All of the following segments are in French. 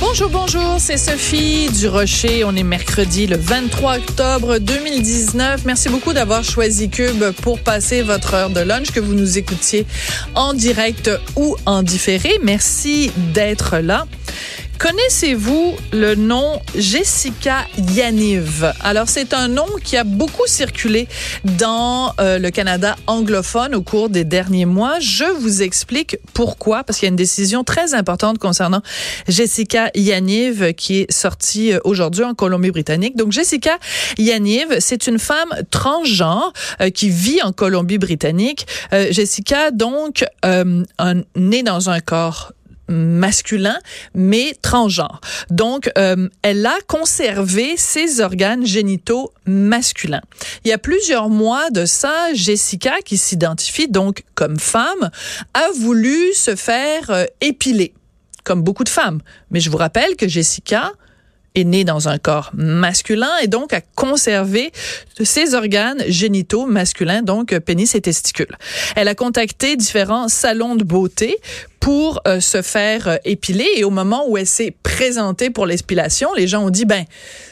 Bonjour, bonjour, c'est Sophie du Rocher. On est mercredi le 23 octobre 2019. Merci beaucoup d'avoir choisi Cube pour passer votre heure de lunch, que vous nous écoutiez en direct ou en différé. Merci d'être là. Connaissez-vous le nom Jessica Yaniv? Alors, c'est un nom qui a beaucoup circulé dans euh, le Canada anglophone au cours des derniers mois. Je vous explique pourquoi, parce qu'il y a une décision très importante concernant Jessica Yaniv qui est sortie euh, aujourd'hui en Colombie-Britannique. Donc, Jessica Yaniv, c'est une femme transgenre euh, qui vit en Colombie-Britannique. Jessica, donc, née dans un corps masculin, mais transgenre. Donc, euh, elle a conservé ses organes génitaux masculins. Il y a plusieurs mois de ça, Jessica, qui s'identifie donc comme femme, a voulu se faire euh, épiler, comme beaucoup de femmes. Mais je vous rappelle que Jessica est née dans un corps masculin et donc a conservé ses organes génitaux masculins, donc pénis et testicules. Elle a contacté différents salons de beauté pour euh, se faire euh, épiler et au moment où elle s'est présentée pour l'épilation, les gens ont dit ben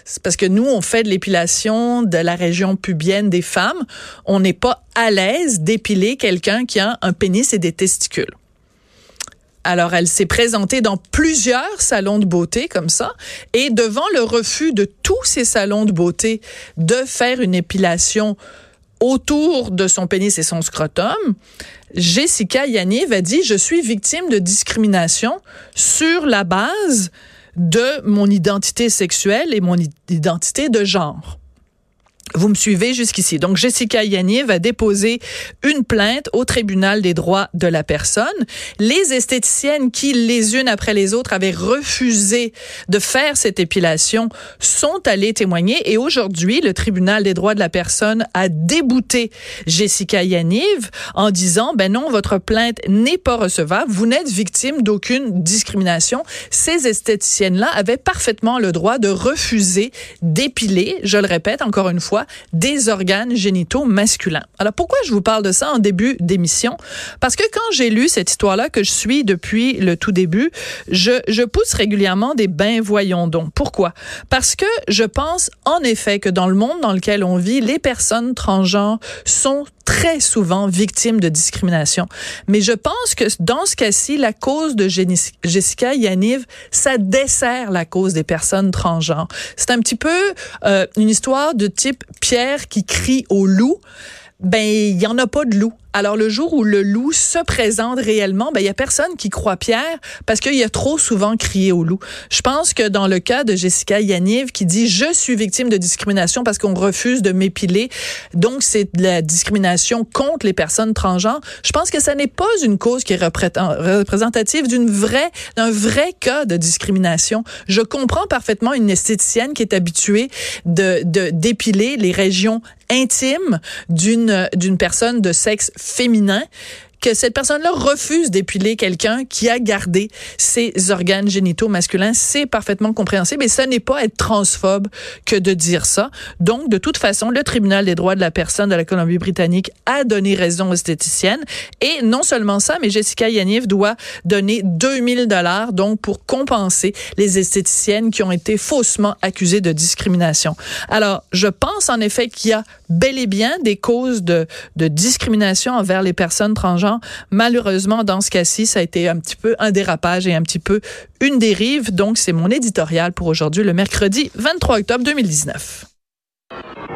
c'est parce que nous on fait de l'épilation de la région pubienne des femmes, on n'est pas à l'aise d'épiler quelqu'un qui a un pénis et des testicules. Alors, elle s'est présentée dans plusieurs salons de beauté comme ça. Et devant le refus de tous ces salons de beauté de faire une épilation autour de son pénis et son scrotum, Jessica Yaniv a dit, je suis victime de discrimination sur la base de mon identité sexuelle et mon identité de genre. Vous me suivez jusqu'ici. Donc, Jessica Yannier va déposer une plainte au tribunal des droits de la personne. Les esthéticiennes qui, les unes après les autres, avaient refusé de faire cette épilation sont allées témoigner. Et aujourd'hui, le tribunal des droits de la personne a débouté Jessica Yaniv en disant, ben non, votre plainte n'est pas recevable. Vous n'êtes victime d'aucune discrimination. Ces esthéticiennes-là avaient parfaitement le droit de refuser d'épiler, je le répète encore une fois, des organes génitaux masculins. Alors pourquoi je vous parle de ça en début d'émission? Parce que quand j'ai lu cette histoire-là que je suis depuis le tout début, je, pousse régulièrement des bains voyons donc. Pourquoi? Parce que je pense en effet que dans le monde dans lequel on vit, les personnes transgenres sont très souvent victimes de discrimination. Mais je pense que dans ce cas-ci, la cause de Jessica Yaniv, ça dessert la cause des personnes transgenres. C'est un petit peu euh, une histoire de type Pierre qui crie au loup. Ben, il y en a pas de loup. Alors le jour où le loup se présente réellement, ben il y a personne qui croit Pierre parce qu'il a trop souvent crié au loup. Je pense que dans le cas de Jessica Yaniv qui dit je suis victime de discrimination parce qu'on refuse de m'épiler, donc c'est de la discrimination contre les personnes transgenres. Je pense que ça n'est pas une cause qui est représentative d'une vraie d'un vrai cas de discrimination. Je comprends parfaitement une esthéticienne qui est habituée de d'épiler les régions intimes d'une d'une personne de sexe féminin que cette personne-là refuse d'épiler quelqu'un qui a gardé ses organes génitaux masculins, c'est parfaitement compréhensible. Et ce n'est pas être transphobe que de dire ça. Donc, de toute façon, le tribunal des droits de la personne de la Colombie-Britannique a donné raison aux esthéticiennes. Et non seulement ça, mais Jessica Yaniv doit donner 2000 dollars, donc, pour compenser les esthéticiennes qui ont été faussement accusées de discrimination. Alors, je pense en effet qu'il y a bel et bien des causes de, de discrimination envers les personnes transgenres Malheureusement, dans ce cas-ci, ça a été un petit peu un dérapage et un petit peu une dérive. Donc, c'est mon éditorial pour aujourd'hui, le mercredi 23 octobre 2019.